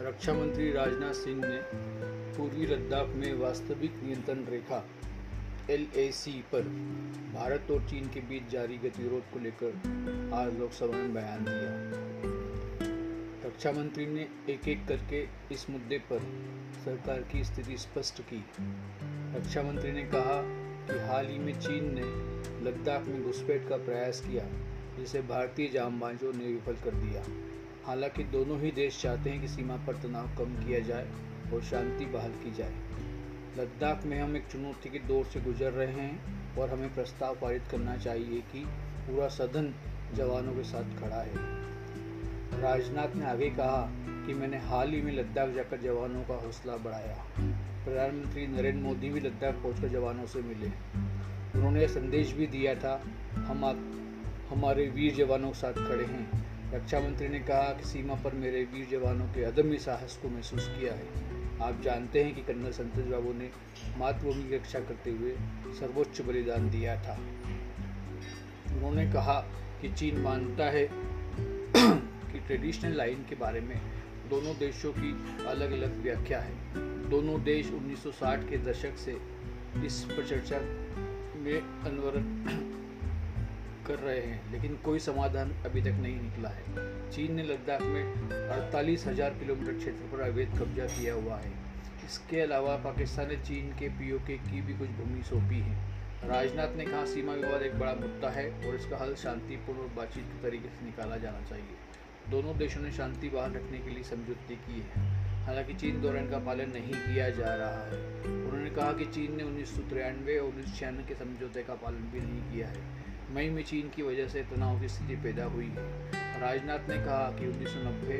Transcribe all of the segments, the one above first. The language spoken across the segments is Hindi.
राजनाथ सिंह ने पूर्वी लद्दाख में वास्तविक नियंत्रण रेखा, एलएसी पर भारत और चीन के बीच जारी गतिरोध को लेकर आज लोकसभा में बयान दिया। रक्षा मंत्री ने एक एक करके इस मुद्दे पर सरकार की स्थिति स्पष्ट की। रक्षा मंत्री ने कहा कि हाल ही में चीन ने लद्दाख में घुसपैठ का प्रयास किया, जिसे भारतीय जामबाजों ने विफल कर दिया। हालाँकि दोनों ही देश चाहते हैं कि सीमा पर तनाव कम किया जाए और शांति बहाल की जाए। लद्दाख में हम एक चुनौती के दौर से गुजर रहे हैं और हमें प्रस्ताव पारित करना चाहिए कि पूरा सदन जवानों के साथ खड़ा है। राजनाथ ने आगे कहा कि मैंने हाल ही में लद्दाख जाकर जवानों का हौसला बढ़ाया। प्रधानमंत्री नरेंद्र मोदी भी लद्दाख पहुंचकर जवानों से मिले। उन्होंने संदेश भी दिया था, हम आप, हमारे वीर जवानों के साथ खड़े हैं। रक्षा मंत्री ने कहा कि सीमा पर मेरे वीर जवानों के अदम्य साहस को महसूस किया है। आप जानते हैं कि कर्नल संतोष बाबू ने मातृभूमि की रक्षा करते हुए सर्वोच्च बलिदान दिया था। उन्होंने कहा कि चीन मानता है कि ट्रेडिशनल लाइन के बारे में दोनों देशों की अलग अलग व्याख्या है। दोनों देश 1960 के दशक से इस पर चर्चा में अनवरत कर रहे हैं, लेकिन कोई समाधान अभी तक नहीं निकला है। चीन ने लद्दाख में अड़तालीस हज़ार किलोमीटर क्षेत्र पर अवैध कब्जा किया हुआ है। इसके अलावा पाकिस्तान ने चीन के पीओके की भी कुछ भूमि सौंपी है। राजनाथ ने कहा, सीमा विवाद एक बड़ा मुद्दा है और इसका हल शांतिपूर्ण और बातचीत के तरीके से निकाला जाना चाहिए। दोनों देशों ने शांति बहाल रखने के लिए समझौते किए हैं। हालाँकि चीन द्वारा इनका पालन नहीं किया जा रहा है। उन्होंने कहा कि चीन ने उन्नीस सौ तिरानवे और उन्नीस के समझौते का पालन भी नहीं किया है। मई में चीन की वजह से तनाव की स्थिति पैदा हुई। राजनाथ ने कहा कि उन्नीस सौ नब्बे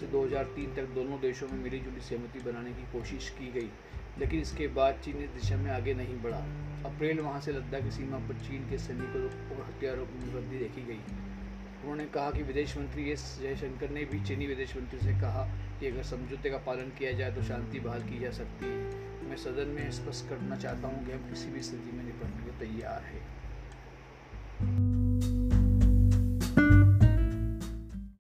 से 2003 तक दोनों देशों में मिलीजुली सहमति बनाने की कोशिश की गई, लेकिन इसके बाद चीन इस दिशा में आगे नहीं बढ़ा। अप्रैल वहाँ से लद्दाख की सीमा पर चीन के सैनिकों और हथियारों में वृद्धि देखी गई। उन्होंने कहा कि विदेश मंत्री एस जयशंकर ने भी चीनी विदेश मंत्री से कहा कि अगर समझौते का पालन किया जाए तो शांति बहाल की जा सकती है। मैं सदन में स्पष्ट करना चाहता हूँ कि हम किसी भी स्थिति में निपटने को तैयार हैं।